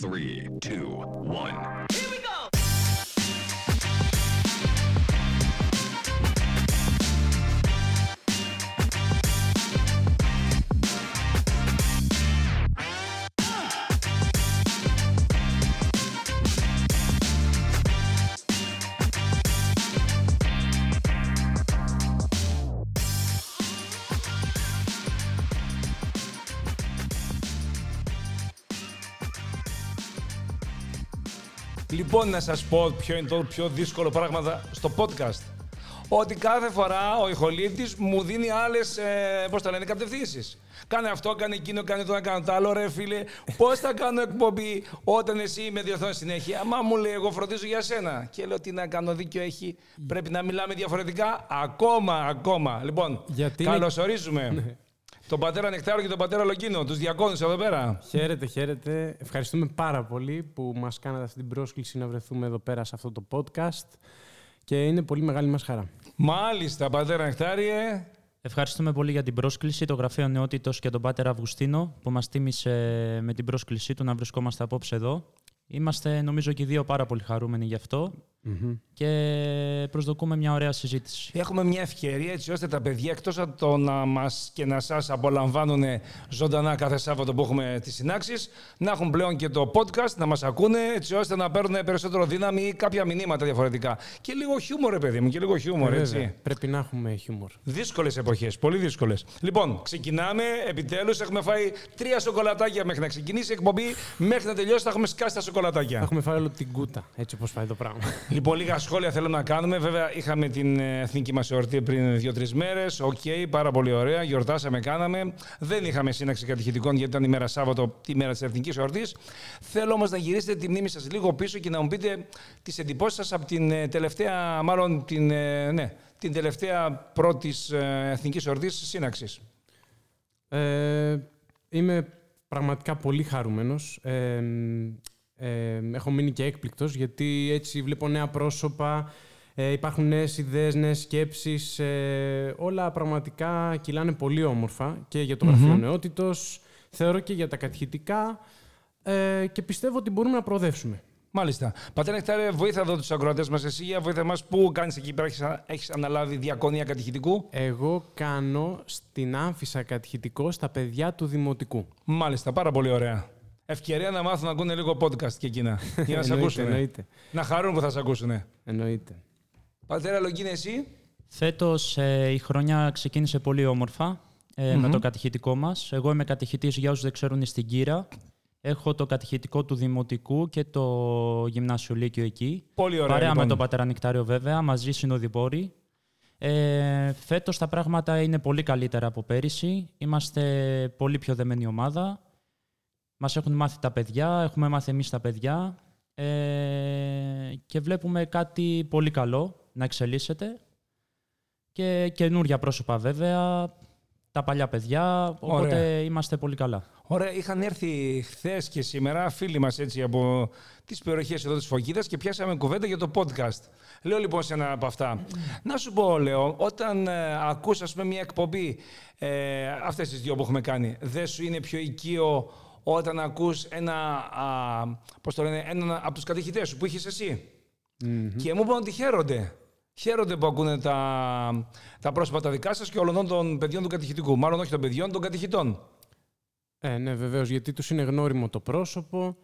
Three, two, one. Λοιπόν, να σας πω ποιο είναι το πιο δύσκολο πράγμα στο podcast. Ότι κάθε φορά ο ηχολήπτης μου δίνει άλλες, ε, πώς τα λένε, κατευθύνσεις. Κάνε αυτό, κάνε εκείνο, κάνε το να κάνω το άλλο, ρε φίλε. Πώς θα κάνω εκπομπή όταν εσύ με διορθώνεις συνέχεια; Μα μου λέει, εγώ φροντίζω για σένα. Και λέω, τι να κάνω, δίκιο έχει. Πρέπει να μιλάμε διαφορετικά. Ακόμα, ακόμα. Λοιπόν, Γιατί είναι- καλωσορίζουμε τον πατέρα Νεκτάρο και τον πατέρα Λογκίνο, τους διακόνους εδώ πέρα. Χαίρετε, χαίρετε. Ευχαριστούμε πάρα πολύ που μας κάνατε αυτή την πρόσκληση να βρεθούμε εδώ πέρα σε αυτό το podcast και είναι πολύ μεγάλη μας χαρά. Μάλιστα, πατέρα Νεκτάριε. Ευχαριστούμε πολύ για την πρόσκληση, το Γραφείο Νεότητος και τον Πάτερ Αυγουστίνο που μας τίμησε με την πρόσκλησή του να βρισκόμαστε απόψε εδώ. Είμαστε νομίζω και οι δύο πάρα πολύ χαρούμενοι γι' αυτό και προσδοκούμε μια ωραία συζήτηση. Έχουμε μια ευκαιρία έτσι ώστε τα παιδιά εκτός από το να μας και να σας απολαμβάνουν ζωντανά κάθε Σάββατο που έχουμε τις συνάξεις να έχουν πλέον και το podcast, να μας ακούνε έτσι ώστε να παίρνουν περισσότερο δύναμη ή κάποια μηνύματα διαφορετικά. Και λίγο χιούμορ, ρε παιδί μου, και λίγο χιούμορ, Ε, έτσι. βέβαια, Πρέπει να έχουμε χιούμορ. Δύσκολες εποχές, πολύ δύσκολες. Λοιπόν, ξεκινάμε. Επιτέλους, έχουμε φάει τρία σοκολατάκια μέχρι να ξεκινήσει η εκπομπή. Μέχρι να τελειώσει, θα έχουμε σκάσει τα σοκολατάκια. Έχουμε φάει όλο την κούτα, έτσι όπως πάει το πράγμα. Λοιπόν, λίγα σχόλια θέλω να κάνουμε. Βέβαια, είχαμε την ε, εθνική μας εορτή πριν δύο-τρεις μέρες. Οκ, πάρα πολύ ωραία. Γιορτάσαμε, κάναμε. Δεν είχαμε σύναξη κατηχητικών γιατί ήταν η μέρα Σάββατο, τη μέρα της εθνικής εορτής. Θέλω όμως να γυρίσετε τη μνήμη σας λίγο πίσω και να μου πείτε τις εντυπώσεις σας από την ε, τελευταία, μάλλον την, ε, ναι, την τελευταία πρώτης εθνικής εορτής σύναξης. Ε, είμαι πραγματικά πολύ χαρούμενος. Ε, ε, έχω μείνει και έκπληκτος γιατί έτσι βλέπω νέα πρόσωπα, ε, υπάρχουν νέες ιδέες, νέες σκέψεις. ε, όλα πραγματικά κυλάνε πολύ όμορφα και για το γραφείο νεότητος, θεωρώ και για τα κατηχητικά ε, και πιστεύω ότι μπορούμε να προοδεύσουμε. Μάλιστα. Πατέρα Νεκτάρε, βοήθα εδώ τους ακροατές μας. Εσύ, για βοήθα μας, πού κάνεις εκεί πέρα, έχεις αναλάβει διακονία κατηχητικού; Εγώ κάνω στην άμφισα κατηχητικό στα παιδιά του Δημοτικού. Μάλιστα, πάρα πολύ ωραία. Ευκαιρία να μάθουν να ακούνε λίγο podcast και εκείνα. Για να σε Εννοείται, ακούσουν. εννοείται. Να χαρούν που θα σε ακούσουν. Εννοείται. Πατέρα Λογκίνε, εσύ; Φέτος ε, η χρονιά ξεκίνησε πολύ όμορφα ε, με το κατηχητικό μας. Εγώ είμαι κατηχητής, για όσους δεν ξέρουν, στην Κύρα. Έχω το κατηχητικό του Δημοτικού και το Γυμνάσιο Λύκειο εκεί. Πολύ ωραία. Παρέα λοιπόν. με τον Πατέρα Νικτάριο βέβαια, μαζί συνοδοιπόροι. Ε, φέτος τα πράγματα είναι πολύ καλύτερα από πέρυσι. Είμαστε πολύ πιο δεμένη ομάδα. Μας έχουν μάθει τα παιδιά, έχουμε μάθει εμείς τα παιδιά ε, και βλέπουμε κάτι πολύ καλό να εξελίσσεται και καινούργια πρόσωπα βέβαια, τα παλιά παιδιά, οπότε Ωραία. είμαστε πολύ καλά. Ωραία, είχαν έρθει χθες και σήμερα φίλοι μας έτσι από τις περιοχές εδώ της Φωκίδα και πιάσαμε κουβέντα για το podcast. Λέω λοιπόν σε ένα από αυτά. Να σου πω, λέω, όταν ε, ακούς ας πούμε μια εκπομπή, ε, αυτές τις δύο που έχουμε κάνει, δεν σου είναι πιο οικείο όταν ακούς ένα, α, πώς το λένε, έναν από τους κατηχητές σου που είχες εσύ. Και μου είπαν ότι χαίρονται. Χαίρονται που ακούνε τα, τα πρόσωπα τα δικά σας και όλων των παιδιών του κατηχητικού. Μάλλον όχι των παιδιών, των κατηχητών. Ε, ναι, βεβαίως, γιατί τους είναι γνώριμο το πρόσωπο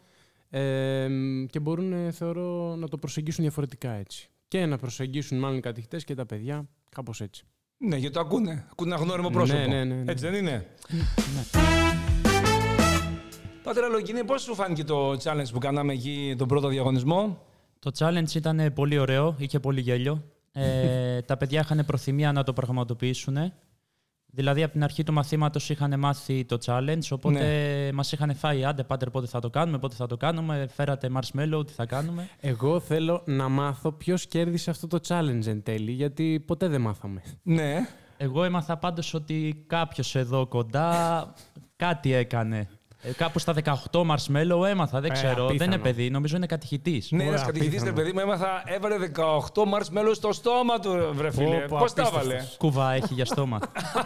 ε, και μπορούν, ε, θεωρώ, να το προσεγγίσουν διαφορετικά έτσι. Και να προσεγγίσουν μάλλον οι κατηχητές και τα παιδιά, κάπως έτσι. Ναι, γιατί το ακούνε. Ακούνε ένα γνώριμο πρόσωπο. Ναι, ναι, ναι, ναι. Έτσι δεν είναι; Πατέρα Λογίνη, πώς σου φάνηκε το challenge που κάναμε εκεί τον πρώτο διαγωνισμό; Το challenge ήταν πολύ ωραίο, είχε πολύ γέλιο. Ε, τα παιδιά είχαν προθυμία να το πραγματοποιήσουν. Δηλαδή, από την αρχή του μαθήματος είχαν μάθει το challenge, οπότε μας είχαν φάει, άντε πάτερ πότε θα το κάνουμε, πότε θα το κάνουμε, φέρατε marshmallow, τι θα κάνουμε. Εγώ θέλω να μάθω ποιος κέρδισε αυτό το challenge εν τέλει, γιατί ποτέ δεν μάθαμε. Ναι. Εγώ έμαθα πάντως ότι κάποιος εδώ κοντά κάτι έκανε. Ε, κάπου στα 18 marshmallow έμαθα, δεν Ε, ξέρω. Δεν απίθανο. είναι παιδί, νομίζω είναι κατηχητής. Ναι, ένας Ωραία, κατηχητής, ρε απίθανο. παιδί μου, έμαθα, έβαλε 18 marshmallows στο στόμα του, βρε φίλε. Πω, πω, Πώ τα απίστευτος. έβαλε, Κουβά έχει για στόμα.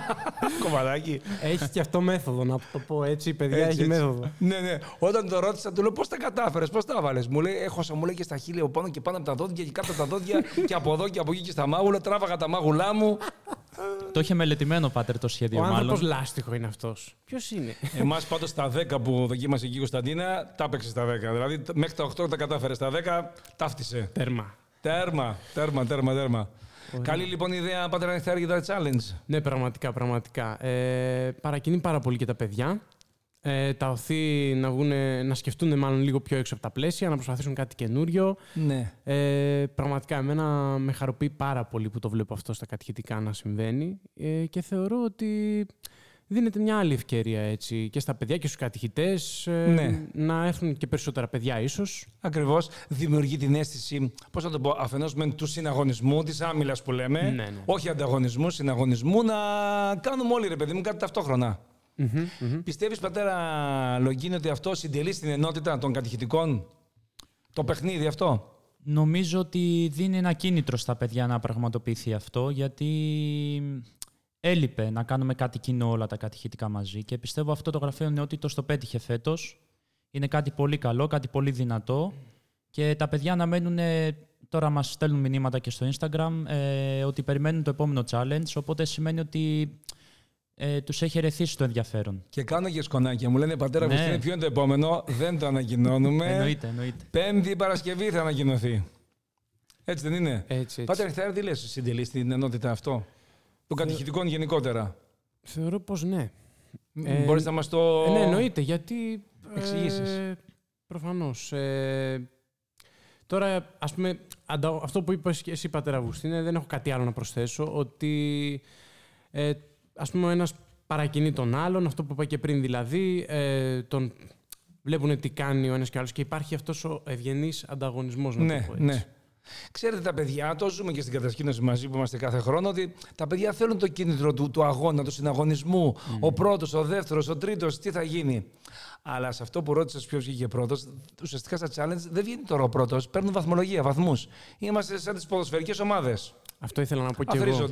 κομμαδάκι. Έχει και αυτό μέθοδο, να το πω έτσι. Παιδιά, Έτσι, έχει έτσι. μέθοδο. Ναι, ναι. Όταν το ρώτησα, του λέω πώς τα κατάφερες, πώς τα έβαλε. Μου λέει, έχω μου λέει και στα χείλη από πάνω και πάνω από τα δόντια και κάτω από τα δόντια και από εδώ και από εκεί και στα μάγουλα. Τράβαγα τα μάγουλά μου. Το είχε μελετημένο πάτερ το σχέδιο, Ο άνθρωπος μάλλον. λάστιχο είναι αυτός. Ποιος είναι; Εμάς πάντως στα 10 που δοκίμασε εκεί η Κωνσταντίνα, τα έπαιξε στα 10. Δηλαδή μέχρι τα 8 τα κατάφερε. Στα 10 ταύτισε. Τέρμα. Τέρμα, τέρμα, τέρμα, τέρμα. Καλή λοιπόν ιδέα, Πάτερ Ανοιχτάρη, για τα challenge. Ναι, πραγματικά, πραγματικά. Ε, παρακινεί πάρα πολύ και τα παιδιά. Ε, τα οθεί να, βγουνε, να σκεφτούν μάλλον λίγο πιο έξω από τα πλαίσια, να προσπαθήσουν κάτι καινούριο. Ναι. Ε, πραγματικά, εμένα με χαροποιεί πάρα πολύ που το βλέπω αυτό στα κατηχητικά να συμβαίνει ε, και θεωρώ ότι δίνεται μια άλλη ευκαιρία έτσι, και στα παιδιά και στους κατηχητές ε, Ναι. να έχουν και περισσότερα παιδιά ίσως. Ακριβώς. Δημιουργεί την αίσθηση, πώς να το πω, αφενός με του συναγωνισμού, της άμυλα που λέμε. Ναι, ναι. Όχι ανταγωνισμού, συναγωνισμού, να κάνουμε όλοι ρε παιδί μου κάτι ταυτόχρονα. Μμμ, μμμ. Πιστεύεις, πατέρα Λογκίνη, ότι αυτό συντελεί στην ενότητα των κατηχητικών, το παιχνίδι αυτό; Νομίζω ότι δίνει ένα κίνητρο στα παιδιά να πραγματοποιηθεί αυτό, γιατί έλειπε να κάνουμε κάτι κοινό όλα τα κατηχητικά μαζί και πιστεύω αυτό το γραφείο νεότητος το πέτυχε φέτος. Είναι κάτι πολύ καλό, κάτι πολύ δυνατό και τα παιδιά αναμένουν, ε, τώρα μας στέλνουν μηνύματα και στο Instagram, ε, ότι περιμένουν το επόμενο challenge, οπότε σημαίνει ότι ε, τους έχει ερεθίσει το ενδιαφέρον. Και κάνω και σκονάκια. Μου λένε πατέρα, Ναι. Αγουστίνε, ποιο είναι το επόμενο; Δεν το ανακοινώνουμε. εννοείται, εννοείται. Πέμπτη Παρασκευή θα ανακοινωθεί. Έτσι δεν είναι; Έτσι, έτσι. Πάτερ Ανοιχτάρη, τι λες, συντελεί στην ενότητα αυτό; Των κατηχητικών γενικότερα. Θεωρώ πως ναι. Ε, Μπορείς να μας το. Ε, ναι, εννοείται, γιατί... Εξηγήσεις. Ε, προφανώς. Ε, τώρα, ας πούμε, αντα- αυτό που είπες και εσύ, Πατέρα Αυγουστίνε, δεν έχω κάτι άλλο να προσθέσω, ότι, ε, ας πούμε, ο ένας παρακινεί τον άλλον, αυτό που είπα και πριν δηλαδή, ε, τον βλέπουν τι κάνει ο ένας και ο άλλος και υπάρχει αυτός ο ευγενής ανταγωνισμός, να Ναι, το πω έτσι. ναι. Ξέρετε, τα παιδιά, το ζούμε και στην κατασκήνωση μαζί που είμαστε κάθε χρόνο, ότι τα παιδιά θέλουν το κίνητρο του, του αγώνα, του συναγωνισμού. Ο πρώτος, ο δεύτερος, ο τρίτος, τι θα γίνει. Αλλά σε αυτό που ρώτησες ποιος βγήκε πρώτος, ουσιαστικά στα challenge δεν βγαίνει τώρα ο πρώτος. Παίρνουν βαθμολογία, βαθμούς. Είμαστε σαν τις ποδοσφαιρικές ομάδες. Αυτό ήθελα να πω και εγώ.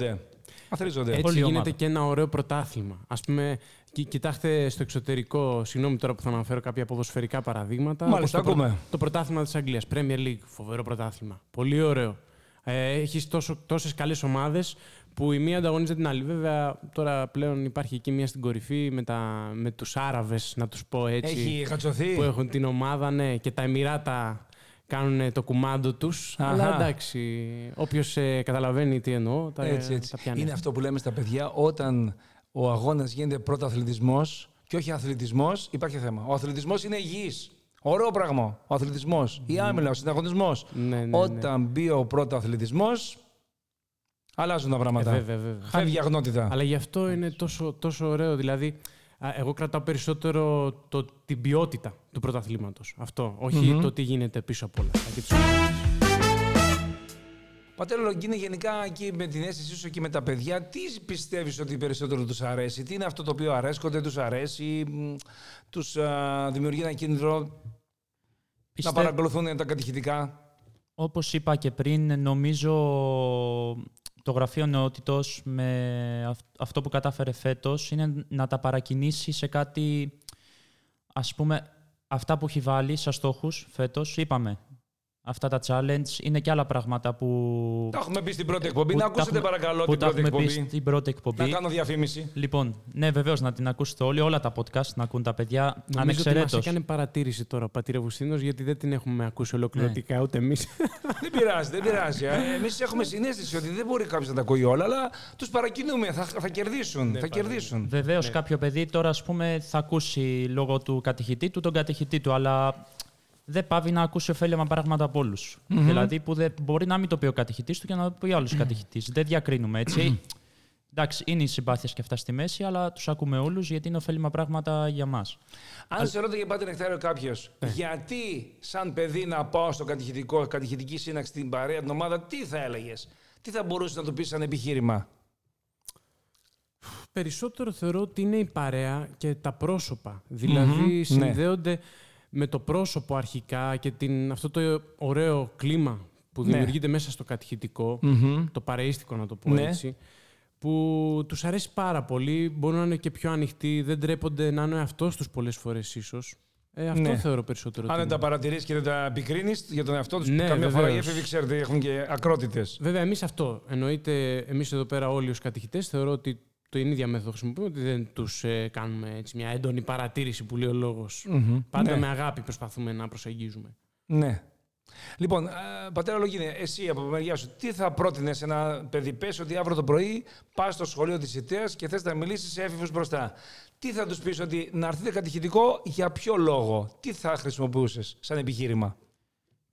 Αθρίζονται. Αθρίζονται. Έτσι Όλη η γίνεται ομάδα. και ένα ωραίο πρωτάθλημα. Α πούμε, κοι- κοιτάξτε στο εξωτερικό, συγγνώμη τώρα που θα αναφέρω κάποια ποδοσφαιρικά παραδείγματα. Μάλιστα, όπως το, ακούμε. το πρωτάθλημα της Αγγλίας, Premier League, φοβερό πρωτάθλημα. Πολύ ωραίο. Ε, Έχεις τόσες καλές ομάδες που η μία ανταγωνίζεται την άλλη. Βέβαια, τώρα πλέον υπάρχει εκεί μία στην κορυφή με, τα, με τους Άραβες, να τους πω έτσι. Έχει χατσωθεί. Που έχουν την ομάδα, ναι, και τα Εμμυράτα κάνουν το κουμάντο τους. Αλλά Αχα. εντάξει, όποιος καταλαβαίνει τι εννοώ, τα, Έτσι, έτσι. τα πιάνει. Είναι αυτό που λέμε στα παιδιά, όταν ο αγώνας γίνεται πρώτο αθλητισμό και όχι αθλητισμός, υπάρχει θέμα. Ο αθλητισμός είναι υγιής. Ωραίο πράγμα. Ο αθλητισμός. Η άμυλα, ο συναγωνισμός. Ναι, ναι, ναι. Όταν μπει ο πρώτο αθλητισμό, αλλάζουν τα Ε, πράγματα. βέβαια, βέβαια. Φεύγει η αγνότητα. Αλλά γι' αυτό είναι τόσο, τόσο ωραίο. Δηλαδή, α, εγώ κρατάω περισσότερο το, την ποιότητα του πρωταθλήματος. Αυτό. οχι το τι γίνεται πίσω από όλα. αυτά και τις ομάδες. Πατέρα Λογκίνη, γενικά εκεί με την αίσθησή σου και με τα παιδιά, τι πιστεύεις ότι περισσότερο τους αρέσει, τι είναι αυτό το οποίο αρέσκονται, τους αρέσει, τους δημιουργεί ένα κίνητρο να Πιστε- παρακολουθούν τα κατηχητικά; Όπως είπα και πριν, νομίζω το Γραφείο Νεότητος με αυ- αυτό που κατάφερε φέτος είναι να τα παρακινήσει σε κάτι, ας πούμε, αυτά που έχει βάλει σαν στόχους φέτος, είπαμε. Αυτά τα challenge είναι και άλλα πράγματα που... Τα έχουμε πει στην πρώτη εκπομπή. που Να τα ακούσετε έχουμε- παρακαλώ που την τα πρώτη έχουμε πει εκπομπή. στην πρώτη εκπομπή. Να κάνω διαφήμιση. Λοιπόν, ναι, βεβαίως να την ακούσετε όλοι, όλα τα podcast να ακούν τα παιδιά Νομίζω ότι μας ανεξαιρέτως. έκανε παρατήρηση τώρα ο πατήρ Αυγουστίνος, γιατί δεν την έχουμε ακούσει ολοκληρωτικά ούτε εμείς. δεν πειράζει, δεν πειράζει. Εμείς έχουμε συνέστηση ότι δεν μπορεί κάποιος να τα ακούει όλα, αλλά τους παρακινούμε. Θα, θα κερδίσουν. θα κερδίσουν. Βεβαίως, κάποιο παιδί τώρα ας πούμε, θα ακούσει λόγω του κατηχητή του τον κατηχητή του, αλλά δεν πάβει να ακούσει ωφέλιμα πράγματα από όλους. Δηλαδή που δεν, μπορεί να μην το πει ο κατηχητής του και να το πει άλλος κατηχητής. δεν διακρίνουμε έτσι. Εντάξει, είναι η συμπάθεια και αυτά στη μέση, αλλά τους ακούμε όλους γιατί είναι ωφέλιμα πράγματα για μας. Αν σε ρώταγε πάτε νεκτάριο κάποιος, Ναι. γιατί σαν παιδί να πάω στο κατηχητικό, κατηχητική σύναξη στην παρέα την ομάδα, τι θα έλεγες, τι θα μπορούσες να του πεις σαν επιχείρημα; Περισσότερο θεωρώ ότι είναι η παρέα και τα πρόσωπα. Δηλαδή συνδέονται με το πρόσωπο αρχικά και την, αυτό το ωραίο κλίμα που Ναι. δημιουργείται μέσα στο κατηχητικο το παρεΐστικο να το πω Ναι. έτσι, που τους αρέσει πάρα πολύ, μπορούν να είναι και πιο ανοιχτοί, δεν τρέπονται να είναι ο εαυτός τους πολλές φορές ίσως. Ε, αυτό Ναι. θεωρώ περισσότερο. Αν ότι δεν τα είναι. παρατηρήσει και δεν τα επικρίνεις για τον εαυτό τους, Ναι, καμιά φορά οι βεβαίως. έφηβοι, ξέρετε, έχουν και ακρότητες. Βέβαια, εμείς αυτό. Εννοείται, εμείς εδώ πέρα όλοι ως κατηχητές θεωρώ ότι το είναι ίδια μέθοδο χρησιμοποιούμε, ότι δεν τους ε, κάνουμε έτσι, μια έντονη παρατήρηση που λέει ο λόγος. Πάντα ναι. με αγάπη προσπαθούμε να προσεγγίζουμε. Ναι. Λοιπόν, ε, πατέρα Λογίνε, εσύ από τη μεριά σου, τι θα πρότεινες σε ένα παιδί, πες ότι αύριο το πρωί πας στο σχολείο της ΙΤΕΑ και θες να μιλήσεις σε έφηβου μπροστά. Τι θα τους πεις ότι να έρθετε κατηχητικό, για ποιο λόγο, τι θα χρησιμοποιούσες σαν επιχείρημα;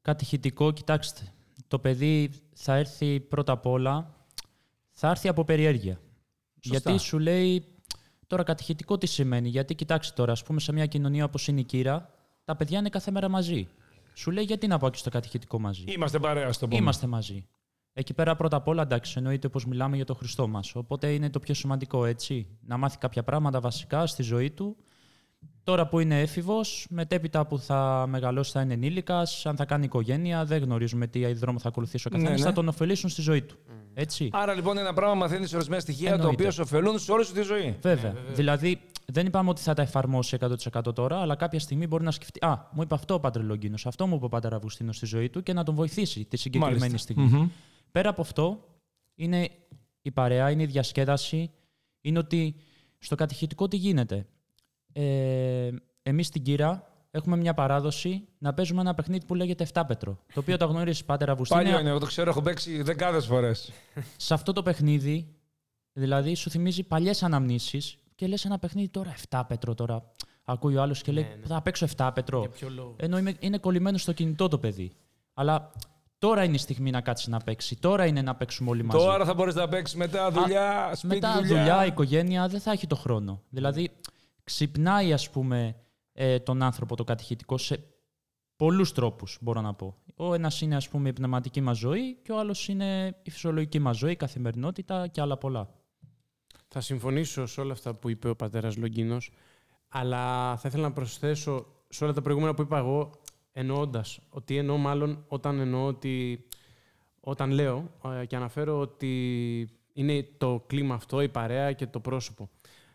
Κατηχητικό, κοιτάξτε. Το παιδί θα έρθει πρώτα απ' όλα, θα έρθει από περιέργεια. Σωστά. Γιατί σου λέει, τώρα κατηχητικό τι σημαίνει. Γιατί κοιτάξτε τώρα, ας πούμε σε μια κοινωνία όπως είναι η Κύρα, τα παιδιά είναι κάθε μέρα μαζί. Σου λέει γιατί να πάω και στο κατηχητικό μαζί; Είμαστε παρέα στο πούμε. Είμαστε μαζί. Εκεί πέρα πρώτα απ' όλα, εντάξει, εννοείται πως μιλάμε για το Χριστό μας. Οπότε είναι το πιο σημαντικό, έτσι. Να μάθει κάποια πράγματα βασικά στη ζωή του. Τώρα που είναι έφηβος, μετέπειτα που θα μεγαλώσει θα είναι ενήλικας, αν θα κάνει οικογένεια, δεν γνωρίζουμε τι δρόμο θα ακολουθήσει ο καθένας, ναι. θα τον ωφελήσουν στη ζωή του. Έτσι. Άρα λοιπόν ένα πράγμα μαθαίνεις ορισμένα στοιχεία τα Εννοείται. οποία σου ωφελούν σε όλη σου τη ζωή. Βέβαια. Δηλαδή, δεν είπαμε ότι θα τα εφαρμόσει 100% τώρα, αλλά κάποια στιγμή μπορεί να σκεφτεί. Α, μου είπε αυτό ο Πάτερ Λογκίνο, αυτό μου είπε ο Πάτερ Αυγουστίνο στη ζωή του και να τον βοηθήσει τη συγκεκριμένη Μάλιστα. στιγμή. Μμμ. Πέρα από αυτό, είναι η παρέα, είναι η διασκέδαση, είναι ότι στο κατηχητικό τι γίνεται. Ε, εμείς στην Κύρα έχουμε μια παράδοση να παίζουμε ένα παιχνίδι που λέγεται 7 πέτρο. Το οποίο το γνωρίζεις Πάτερ Αυγουστίνο. Παλιό είναι, εγώ το ξέρω, έχω παίξει δεκάδες φορές. Σε αυτό το παιχνίδι, δηλαδή σου θυμίζει παλιές αναμνήσεις και λες ένα παιχνίδι τώρα 7 πέτρο τώρα. Ακούει ο άλλος και λέει: Θα παίξω 7 πέτρο. Για ποιο λόγο; Ενώ είμαι- είναι κολλημένο στο κινητό το παιδί. Αλλά τώρα είναι η στιγμή να κάτσεις να παίξει. Τώρα είναι να παίξουμε όλοι μαζί. Τώρα θα μπορείς να παίξεις μετά δουλειά, σπίτι Μετά δουλειά. δουλειά, οικογένεια, δεν θα έχει το χρόνο. Δηλαδή, ξυπνάει, ας πούμε, ε, τον άνθρωπο το κατηχητικό σε πολλούς τρόπους, μπορώ να πω. Ο ένας είναι, ας πούμε, η πνευματική μας ζωή και ο άλλος είναι η φυσιολογική μας ζωή, η καθημερινότητα και άλλα πολλά. Θα συμφωνήσω σε όλα αυτά που είπε ο πατέρας Λογκίνος, αλλά θα ήθελα να προσθέσω σε όλα τα προηγούμενα που είπα εγώ, εννοώντας ότι εννοώ μάλλον όταν εννοώ ότι. Όταν λέω ε, και αναφέρω ότι είναι το κλίμα αυτό, η παρέα και το πρόσωπο.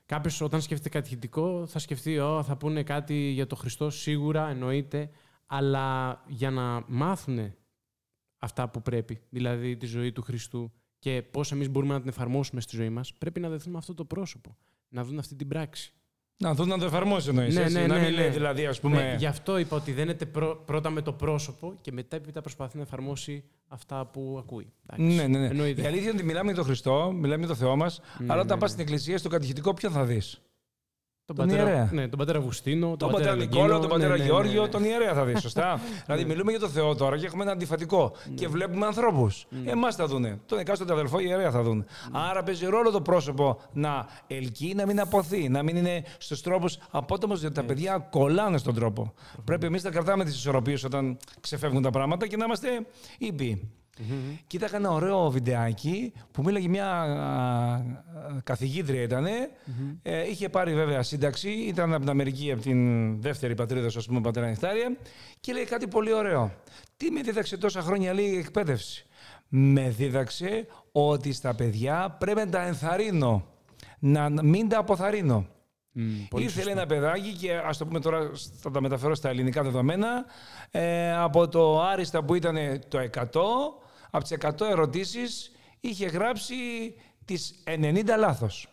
Κάποιος όταν σκέφτεται κατηχητικό θα σκεφτεί, Ω, θα πούνε κάτι για το Χριστό, σίγουρα εννοείται, αλλά για να μάθουν αυτά που πρέπει, δηλαδή τη ζωή του Χριστού και πώς εμείς μπορούμε να την εφαρμόσουμε στη ζωή μας, πρέπει να δεθούμε αυτό το πρόσωπο. Να δουν αυτή την πράξη. Να δουν να το εφαρμόσει εννοείς. Ναι, ναι, να ναι, μην ναι. λέει δηλαδή, ας πούμε. Ναι, γι' αυτό είπα ότι δένεται πρω- πρώτα με το πρόσωπο και μετά έπειτα προσπαθεί να εφαρμόσει αυτά που ακούει. Εντάξει. Ναι, ναι, ναι. Εννοείται. Η αλήθεια είναι ότι μιλάμε για τον Χριστό, μιλάμε για τον Θεό μας, Ναι, αλλά όταν ναι, πας ναι. στην εκκλησία, στο κατηχητικό, ποιον θα δεις; Τον, τον πατέρα, ιερέα. ναι, τον πατέρα Αυγουστίνο, Τον πατέρα Λογίνο, Νικόλαο, τον πατέρα ναι, ναι, Γεώργιο, ναι. τον ιερέα θα δεις, σωστά. δηλαδή, μιλούμε για τον Θεό τώρα και έχουμε ένα αντιφατικό. Και βλέπουμε ανθρώπους. Εμάς θα δούνε. Τον εκάστοτε αδελφό ιερέα θα δουν. Άρα παίζει ρόλο το πρόσωπο να ελκύει, να μην αποθεί, να μην είναι στους τρόπους απότομος, γιατί τα παιδιά κολλάνε στον τρόπο. Πρέπει εμείς να κρατάμε τις ισορροπίες όταν ξεφεύγουν τα πράγματα και να είμαστε ήπιοι. Κοίταγα ένα ωραίο βιντεάκι που μίλαγε μια α, α, καθηγήτρια ήτανε. Ε, είχε πάρει βέβαια σύνταξη, ήταν από την Αμερική, από την δεύτερη πατρίδα, σου, ας πούμε, πατέρα Νεκτάρια, και λέει κάτι πολύ ωραίο. Τι με δίδαξε τόσα χρόνια, λέει, η εκπαίδευση. Με δίδαξε ότι στα παιδιά πρέπει να τα ενθαρρύνω, να μην τα αποθαρρύνω. Μμ, πολύ Ήρθε σωστό. λέει, ένα παιδάκι και ας το πούμε τώρα, θα τα μεταφέρω στα ελληνικά δεδομένα, ε, από το άριστα που ήταν το 100, από τις 100 ερωτήσεις είχε γράψει τις 90 λάθος.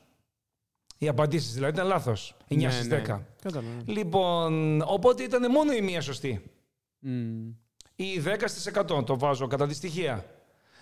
Οι απαντήσεις δηλαδή ήταν λάθος, 9 Ναι, στις ναι. 10. Κατάλαβα. Λοιπόν, οπότε ήταν μόνο η μία σωστή. Μμ. Ή 10 στις 100 το βάζω κατά τη στοιχεία.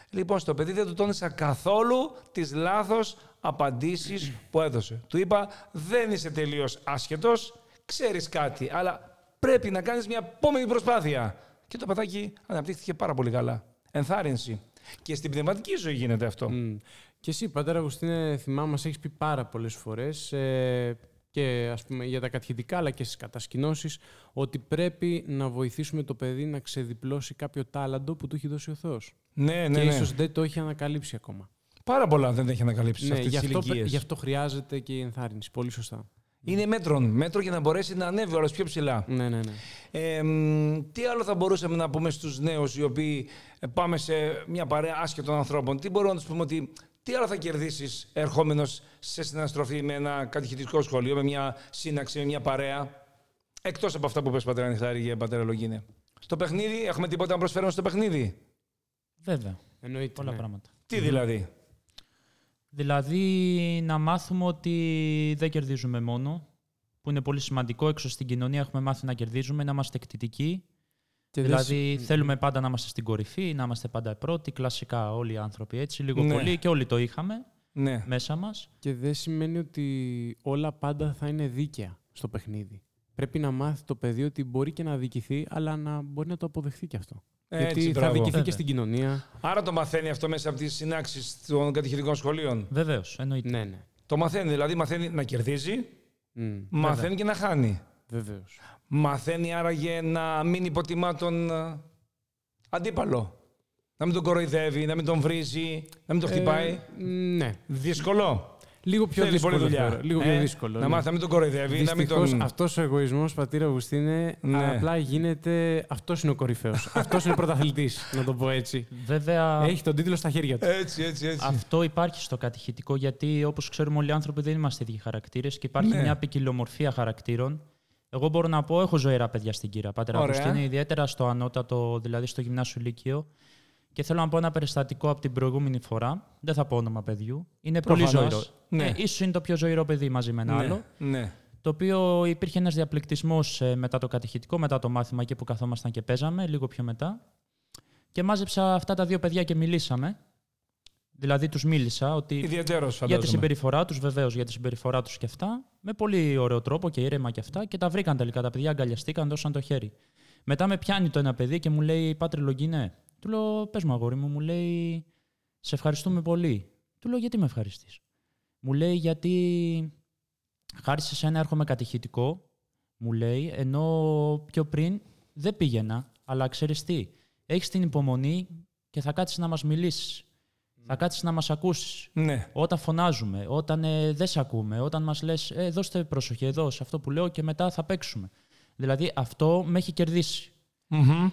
Λοιπόν, στο παιδί δεν του τόνισα καθόλου τις λάθος απαντήσεις που έδωσε. Του είπα, δεν είσαι τελείως άσχετος, ξέρεις κάτι, αλλά πρέπει να κάνεις μια επόμενη προσπάθεια. Και το παιδάκι αναπτύχθηκε πάρα πολύ καλά. Ενθάρρυνση. Και στην πνευματική ζωή γίνεται αυτό. Μμ. Και εσύ, πατέρα Αυγουστίνε, θυμάμαι, μας έχεις πει πάρα πολλές φορές ε, και ας πούμε για τα κατηχητικά αλλά και στις κατασκηνώσεις ότι πρέπει να βοηθήσουμε το παιδί να ξεδιπλώσει κάποιο τάλαντο που του έχει δώσει ο Θεός. Ναι, ναι, και ναι. ίσως δεν το έχει ανακαλύψει ακόμα. Πάρα πολλά δεν έχει ανακαλύψει σε Ναι, αυτές γι' τις αυτό, ηλικίες. γι' αυτό χρειάζεται και η ενθάρρυνση. Πολύ σωστά. Είναι μέτρον. Μέτρο για να μπορέσει να ανέβει όλο πιο ψηλά. Ναι, ναι, ναι. Ε, μ, τι άλλο θα μπορούσαμε να πούμε στους νέους οι οποίοι ε, πάμε σε μια παρέα άσχετων ανθρώπων; Τι μπορούμε να τους πούμε ότι τι άλλο θα κερδίσεις ερχόμενος σε συναστροφή με ένα κατηχητικό σχολείο, με μια σύναξη, με μια παρέα. Εκτός από αυτά που πες πατέρα Νιχτάρη και πατέρα Λογίνε; Στο παιχνίδι, έχουμε τίποτα να προσφέρουμε στο παιχνίδι; Βέβαια. Εννοείται. Πολλά ναι. πράγματα. Τι δηλαδή; Δηλαδή να μάθουμε ότι δεν κερδίζουμε μόνο, που είναι πολύ σημαντικό. Έξω στην κοινωνία έχουμε μάθει να κερδίζουμε, να είμαστε εκτιτικοί. Και δεν δηλαδή συ- θέλουμε πάντα να είμαστε στην κορυφή, να είμαστε πάντα πρώτοι, κλασικά όλοι οι άνθρωποι έτσι, λίγο Ναι. πολύ και όλοι το είχαμε Ναι. μέσα μας. Και δεν σημαίνει ότι όλα πάντα θα είναι δίκαια στο παιχνίδι. Πρέπει να μάθει το παιδί ότι μπορεί και να δικηθεί, αλλά να μπορεί να το αποδεχθεί και αυτό. Έτσι, Γιατί θα μπράβο. δικηθεί και Βέβαια. στην κοινωνία. Άρα το μαθαίνει αυτό μέσα από τις συνάξεις των κατηχητικών σχολείων; Βεβαίως, εννοείται. Ναι, ναι. Το μαθαίνει, δηλαδή μαθαίνει να κερδίζει, Mm, μαθαίνει και να χάνει. Βεβαίως. Μαθαίνει άραγε να μην υποτιμά τον ε, αντίπαλο. Να μην τον κοροϊδεύει, να μην τον βρίζει, να μην τον χτυπάει. ναι. Δύσκολο. Λίγο πιο Θέλεις δύσκολο. πολλή δουλειά. θεωρώ. Λίγο Ε, πιο δύσκολο. Να ναι. μάθει να μην τον κοροϊδεύει, να μην Δυστυχώς τον. αυτός ο εγωισμός, πατήρα Αυγουστίνε, Ναι. απλά γίνεται... Αυτός είναι ο κορυφαίος. αυτός είναι ο πρωταθλητής, να το πω έτσι. Βέβαια, Έχει τον τίτλο στα χέρια του. Έτσι, έτσι, έτσι. αυτό υπάρχει στο κατηχητικό γιατί όπως ξέρουμε όλοι οι άνθρωποι δεν είμαστε ίδιοι χαρακτήρες και υπάρχει Ναι. μια ποικιλομορφία χαρακτήρων. Εγώ μπορώ να πω, έχω ζωηρά παιδιά στην κύρα. Πατέρα Ωραία. Αυγουστίνη, ιδιαίτερα στο ανώτατο, δηλαδή στο γυμνάσιο Λύκειο. Και θέλω να πω ένα περιστατικό από την προηγούμενη φορά. Δεν θα πω όνομα παιδιού. Είναι Προφανώς. πολύ ζωηρό. Ναι. Ε, ίσως είναι το πιο ζωηρό παιδί μαζί με ένα ναι, άλλο. Ναι. Το οποίο υπήρχε ένας διαπληκτισμός ε, μετά το κατηχητικό, μετά το μάθημα εκεί που καθόμασταν και παίζαμε, λίγο πιο μετά. Και μάζεψα αυτά τα δύο παιδιά και μιλήσαμε. Δηλαδή τους μίλησα ότι Ιδιαίτερο για φαντάζομαι. τη συμπεριφορά τους, βεβαίως για τη συμπεριφορά τους και αυτά, με πολύ ωραίο τρόπο και ήρεμα και αυτά και τα βρήκαν τελικά τα παιδιά, αγκαλιαστήκαν, δώσαν το χέρι. Μετά με πιάνει το ένα παιδί και μου λέει «Πάτρε Λογκίνε». Του λέω «Πες μου αγόρι μου», μου λέει «Σε ευχαριστούμε πολύ». Του λέω «Γιατί με ευχαριστείς». Μου λέει «Γιατί χάρη σε σένα έρχομαι κατηχητικό», μου λέει, ενώ πιο πριν δεν πήγαινα, αλλά ξέρεις τι, έχεις την υπομονή και θα κάτσεις να μας μιλήσεις. Θα κάτσεις να μας ακούσεις. Ναι. Όταν φωνάζουμε, όταν ε, δεν σε ακούμε, όταν μας λες ε, δώστε προσοχή εδώ σε αυτό που λέω και μετά θα παίξουμε. Δηλαδή αυτό με έχει κερδίσει. Μμμ.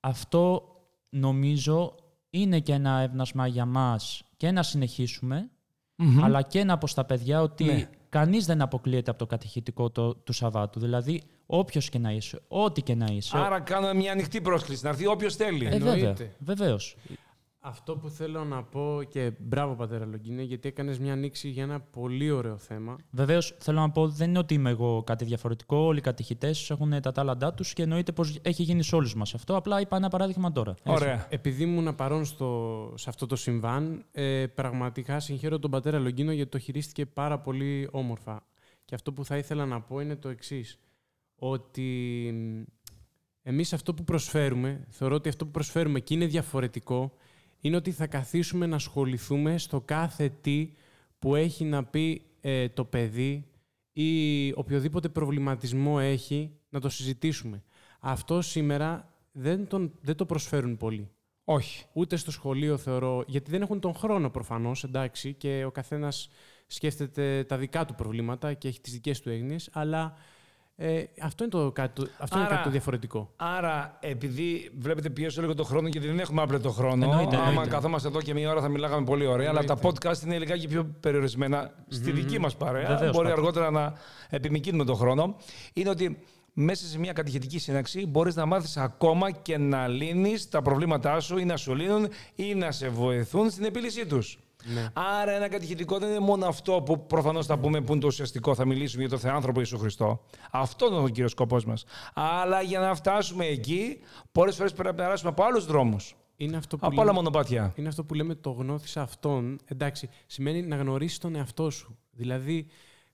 Αυτό νομίζω είναι και ένα έβνασμα για μας και να συνεχίσουμε, Μμμ. αλλά και να πω στα παιδιά ότι Ναι. κανείς δεν αποκλείεται από το κατηχητικό το, του Σαββάτου. Δηλαδή όποιος και να είσαι, ό,τι και να είσαι. Άρα κάνουμε μια ανοιχτή πρόσκληση να έρθει όποιος θέλει. ε, εννοείται. Βέβαια, βεβαίως. Αυτό που θέλω να πω και μπράβο πατέρα Λογκίνε, γιατί έκανες μια ανοίξη για ένα πολύ ωραίο θέμα. Βεβαίως, θέλω να πω, δεν είναι ότι είμαι εγώ κάτι διαφορετικό. Όλοι οι κατηχητές έχουν τα τάλαντά τους και εννοείται πως έχει γίνει σε όλους μας αυτό. Απλά είπα ένα παράδειγμα τώρα. Ωραία. Επειδή ήμουν παρόν στο, σε αυτό το συμβάν, ε, πραγματικά συγχαίρω τον πατέρα Λογκίνο γιατί το χειρίστηκε πάρα πολύ όμορφα. Και αυτό που θα ήθελα να πω είναι το εξής. Ότι μ, εμείς αυτό που προσφέρουμε, θεωρώ ότι αυτό που προσφέρουμε και είναι διαφορετικό, είναι ότι θα καθίσουμε να ασχοληθούμε στο κάθε τι που έχει να πει ε, το παιδί ή οποιοδήποτε προβληματισμό έχει, να το συζητήσουμε. Αυτό σήμερα δεν, τον, δεν το προσφέρουν πολύ. Όχι. Ούτε στο σχολείο θεωρώ, γιατί δεν έχουν τον χρόνο προφανώς, εντάξει, και ο καθένας σκέφτεται τα δικά του προβλήματα και έχει τις δικές του έγνοιες, αλλά ε, αυτό είναι, το, κάτι, το- αυτό είναι Άρα- κάτι το διαφορετικό. Άρα, επειδή βλέπετε πιέζω λίγο το χρόνο και δεν έχουμε άπλετο χρόνο, Εννοείται, άμα εννοείται. καθόμαστε εδώ και μία ώρα θα μιλάγαμε πολύ ωραία, αλλά τα podcast είναι λιγάκι πιο περιορισμένα στη δική μας παρέα. Βεβαίως, Μπορεί Πάτρη. αργότερα να επιμηκύνουμε τον χρόνο. Είναι ότι μέσα σε μια κατηχητική σύναξη μπορείς να μάθεις ακόμα και να λύνεις τα προβλήματά σου ή να σου λύνουν ή να σε βοηθούν στην επίλυσή τους. Ναι. Άρα, ένα κατηχητικό δεν είναι μόνο αυτό που προφανώς θα πούμε που είναι το ουσιαστικό, θα μιλήσουμε για το Θεάνθρωπο Ιησού Χριστό. Αυτό είναι ο κύριος σκοπός μας. Αλλά για να φτάσουμε εκεί, πολλές φορές πρέπει να περάσουμε από άλλους δρόμους. Είναι αυτό που Από λέμε- άλλα μονοπάτια. Είναι αυτό που λέμε το γνώθεις αυτόν. Εντάξει, σημαίνει να γνωρίσεις τον εαυτό σου. Δηλαδή,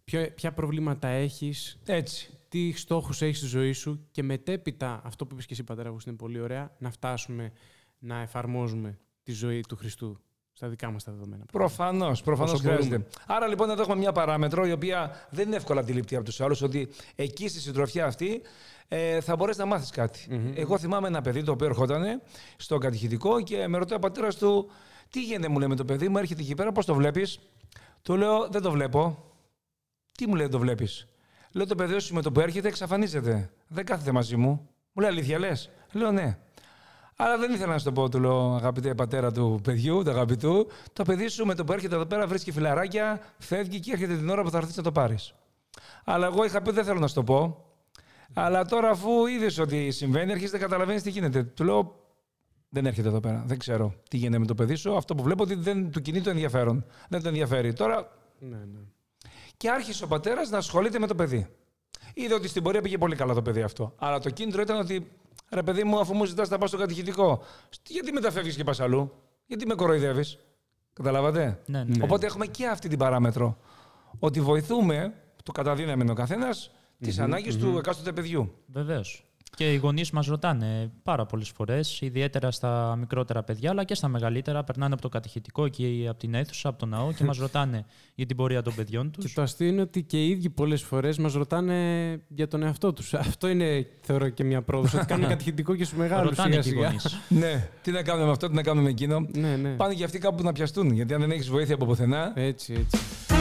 ποιο, ποια προβλήματα έχεις, Έτσι. τι στόχους έχεις στη ζωή σου και μετέπειτα, αυτό που είπες και εσύ πατέρα Αυγούστη, είναι πολύ ωραία, να φτάσουμε να εφαρμόζουμε τη ζωή του Χριστού στα δικά μας τα δεδομένα. Προφανώ, προφανώς Όσο χρειάζεται. μπορούμε. Άρα λοιπόν εδώ έχουμε μια παράμετρο η οποία δεν είναι εύκολα αντιληπτή από τους άλλους, ότι εκεί στη συντροφιά αυτή ε, θα μπορέσεις να μάθεις κάτι. Εγώ θυμάμαι ένα παιδί το οποίο ερχόταν στο κατηχητικό και με ρωτάει ο πατέρας του Τι γίνεται, μου λέει με το παιδί μου, έρχεται εκεί πέρα, πώς το βλέπεις; Του λέω, Δεν το βλέπω. Τι μου λέει, Δεν το βλέπεις; Λέω, Το παιδί σου με το που έρχεται εξαφανίζεται. Δεν κάθεται μαζί μου. Μου λέει, Αλήθεια λες; Λέω, Ναι. Αλλά δεν ήθελα να σου το πω, του λέω, αγαπητέ πατέρα του παιδιού, του αγαπητού. Το παιδί σου με το που έρχεται εδώ πέρα βρίσκει φιλαράκια, φεύγει και έρχεται την ώρα που θα έρθεις να το πάρεις. Αλλά εγώ είχα πει δεν θέλω να σου το πω. Αλλά τώρα αφού είδες ότι συμβαίνει, αρχίζει να καταλαβαίνεις τι γίνεται. Του λέω δεν έρχεται εδώ πέρα. Δεν ξέρω τι γίνεται με το παιδί σου. Αυτό που βλέπω ότι δεν του κινεί το ενδιαφέρον. Δεν το ενδιαφέρει. Τώρα. Ναι, ναι. Και άρχισε ο πατέρας να ασχολείται με το παιδί. Είδε ότι στην πορεία πήγε πολύ καλά το παιδί αυτό. Αλλά το κίνητρο ήταν ότι ρε παιδί μου, αφού μου ζητάς να πάω στο κατηχητικό, γιατί μεταφεύγει και πας αλλού, γιατί με κοροϊδεύεις; Καταλάβατε; Ναι, ναι. Οπότε έχουμε και αυτή την παράμετρο. Ότι βοηθούμε, το καταδύναμη ο καθένας, τις ανάγκες του εκάστοτε παιδιού. Βεβαίως. Και οι γονείς μας ρωτάνε πάρα πολλές φορές, ιδιαίτερα στα μικρότερα παιδιά, αλλά και στα μεγαλύτερα. Περνάνε από το κατηχητικό και από την αίθουσα, από τον ναό και μας ρωτάνε για την πορεία των παιδιών τους. Και το αστείο είναι ότι και οι ίδιοι πολλές φορές μας ρωτάνε για τον εαυτό τους. Αυτό είναι, θεωρώ, και μια πρόοδος. ότι κάνουν κατηχητικό και στους μεγάλους. Ρωτάνε και οι γονείς. ναι, τι να κάνουμε με αυτό, τι να κάνουμε με εκείνο. Ναι, ναι. Πάνε και αυτοί κάπου να πιαστούν. Γιατί αν δεν έχεις βοήθεια από πουθενά. Έτσι, έτσι.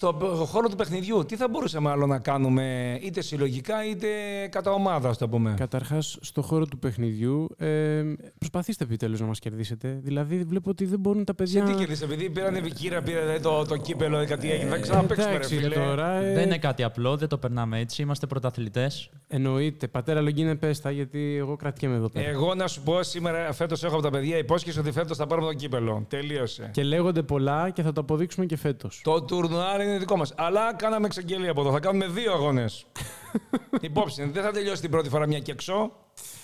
Στο χώρο του παιχνιδιού, τι θα μπορούσαμε άλλο να κάνουμε, είτε συλλογικά είτε κατά ομάδα, ας το πούμε; Καταρχάς, στο χώρο του παιχνιδιού, ε, προσπαθήστε επιτέλους να μας κερδίσετε. Δηλαδή, βλέπω ότι δεν μπορούν τα Σε παιδιά. τι κερδίσε, επειδή πήραν ευικήρα, πήραν το, το κύπελο, κάτι έγινε. Θα ξαναπέξουμε, ρε εντάξει, φίλε. τώρα. ε, Δεν είναι κάτι απλό, δεν το περνάμε έτσι. Είμαστε πρωταθλητές. Εννοείται. Πατέρα Λογκίνε, πέστα, γιατί εγώ κρατιέμαι εδώ πέρα. Εγώ να σου πω σήμερα, φέτος έχω από τα παιδιά υπόσχεση ότι φέτος θα πάρουμε το κύπελο. Τελείωσε. Και λέγονται πολλά και θα το αποδείξουμε και φέτος. Το τουρνουάρ είναι δικό μας. Αλλά κάναμε εξαγγελία από εδώ. Θα κάνουμε δύο αγώνες. Υπόψη, δεν θα τελειώσει την πρώτη φορά μια και εξώ.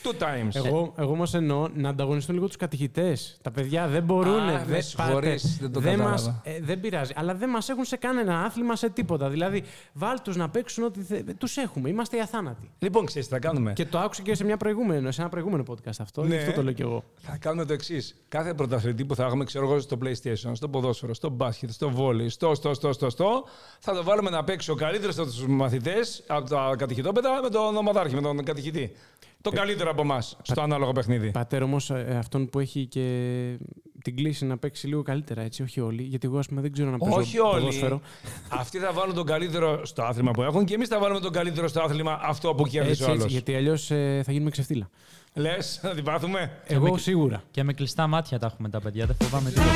Two times. Εγώ, εγώ όμως εννοώ να ανταγωνιστούν λίγο τους κατηχητές. Τα παιδιά δεν μπορούν. Α, με συγχωρείς, δεν το δεν, κατάλαβα. μας, ε, δεν πειράζει. Αλλά δεν μας έχουν σε κανένα άθλημα, σε τίποτα. Δηλαδή, βάλ τους να παίξουν ό,τι θε... Τους έχουμε. Είμαστε οι αθάνατοι. Λοιπόν, ξέρεις τι θα κάνουμε. Και το άκουσα και σε, μια προηγούμενη, σε ένα προηγούμενο podcast αυτό. Ναι. Γι' αυτό το λέω κι εγώ. Θα κάνουμε το εξής. Κάθε πρωταθλητή που θα έχουμε, ξέρω εγώ, στο PlayStation, στο ποδόσφαιρο, στο μπάσκετ, στο βόλι, στο, στο, στο, στο, στο, θα το βάλουμε να παίξει ο καλύτερος από τους μαθητές, από τα κατηχητόπεδα, με τον ομαδάρχη, με τον κατηχητή. Το καλύτερο από εμάς στο ανάλογο παιχνίδι. Πατέρα όμως αυτόν που έχει και την κλίση να παίξει λίγο καλύτερα, έτσι, όχι όλοι. Γιατί εγώ, ας πούμε, δεν ξέρω να παίζω Όχι όλοι. ποδόσφαιρο. Αυτοί θα βάλουν τον καλύτερο στο άθλημα που έχουν και εμείς θα βάλουμε τον καλύτερο στο άθλημα αυτό που κέρδισε Έτσι, ο άλλος. έτσι, γιατί αλλιώς θα γίνουμε ξεφτύλα. Λες, να την πάθουμε. Εγώ σίγουρα. Και με κλειστά μάτια τα έχουμε τα παιδιά, δεν φοβάμαι τίποτα.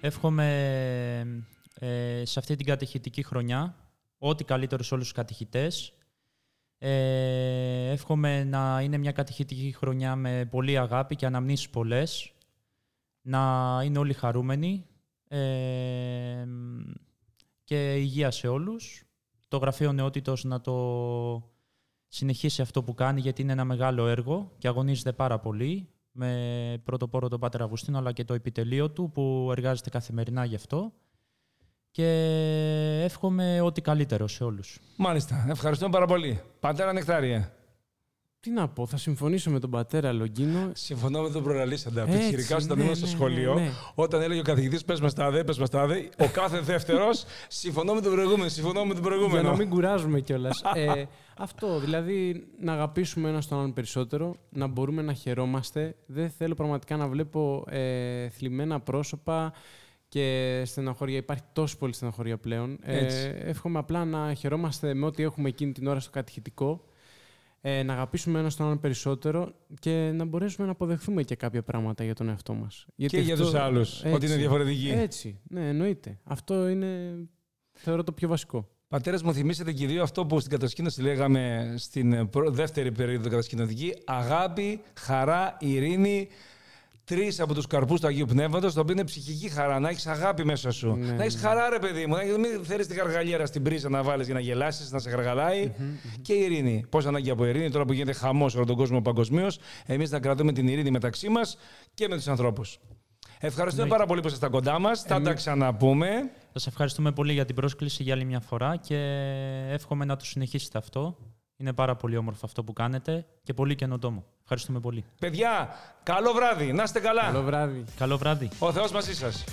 Εύχομαι ε, σε αυτή την κατηχητική χρονιά ό,τι καλύτερο σε όλους τους κατηχητές. Ε, εύχομαι να είναι μια κατηχητική χρονιά με πολύ αγάπη και αναμνήσεις πολλές. Να είναι όλοι χαρούμενοι ε, και υγεία σε όλους. Το Γραφείο Νεότητος να το συνεχίσει αυτό που κάνει γιατί είναι ένα μεγάλο έργο και αγωνίζεται πάρα πολύ με πρώτο πόρο τον Πάτερ Αυγουστίνο αλλά και το επιτελείο του που εργάζεται καθημερινά γι' αυτό και εύχομαι ό,τι καλύτερο σε όλους. Μάλιστα. Ευχαριστούμε πάρα πολύ. Πατέρα Νεκτάριε. Τι να πω, θα συμφωνήσω με τον πατέρα Λογκίνο. Συμφωνώ με τον προλαλήσαντα. Έτσι, Πιχειρικά όταν ναι, ήμουν στο ναι, σχολείο, ναι, ναι. όταν έλεγε ο καθηγητής πες μας τα δε, πες μας τα δε, ο κάθε δεύτερος συμφωνώ με τον προηγούμενο, συμφωνώ με τον Για προηγούμενο. να μην κουράζουμε κιόλας. ε, αυτό, δηλαδή να αγαπήσουμε ένα τον άλλον περισσότερο, να μπορούμε να χαιρόμαστε. Δεν θέλω πραγματικά να βλέπω ε, θλιμμένα πρόσωπα και στεναχώρια. Υπάρχει τόσο πολύ στεναχώρια πλέον. Έτσι. Ε, εύχομαι απλά να χαιρόμαστε με ό,τι έχουμε εκείνη την ώρα στο κατηχητικό. Ε, να αγαπήσουμε ένα τον άλλον περισσότερο και να μπορέσουμε να αποδεχθούμε και κάποια πράγματα για τον εαυτό μας. Γιατί Και για αυτό- τους άλλους, ότι έτσι. είναι διαφορετικοί. Έτσι, ναι, εννοείται. Αυτό είναι, θεωρώ, το πιο βασικό. Πατέρας, μου θυμίσετε και οι δύο αυτό που στην κατασκήνωση λέγαμε στην ε, προ- δεύτερη περίοδο κατασκηνωτική. Αγάπη, χαρά, ειρήνη. Τρεις από τους καρπούς του Αγίου Πνεύματος, το οποίο είναι ψυχική χαρά. Να έχεις αγάπη μέσα σου. Ναι, να έχεις χαρά, ρε παιδί μου. Να έχεις- μην θέλει τη γαργαλιέρα στην πρίζα να βάλεις για να γελάσεις, να σε γαργαλάει. Και η ειρήνη. Πώς ανάγκη από ειρήνη, τώρα που γίνεται χαμός όλο τον κόσμο παγκοσμίως, εμείς να κρατούμε την ειρήνη μεταξύ μας και με τους ανθρώπους. Ευχαριστούμε πάρα πολύ που ήσασταν κοντά μας. Θα τα ξαναπούμε. Σας ευχαριστούμε πολύ για την πρόσκληση για άλλη μια φορά και εύχομαι να το συνεχίσετε αυτό. Είναι πάρα πολύ όμορφο αυτό που κάνετε και πολύ καινοτόμο. Ευχαριστούμε πολύ. Παιδιά, καλό βράδυ. Να είστε καλά. Καλό βράδυ. Καλό βράδυ. Ο Θεός μαζί σας.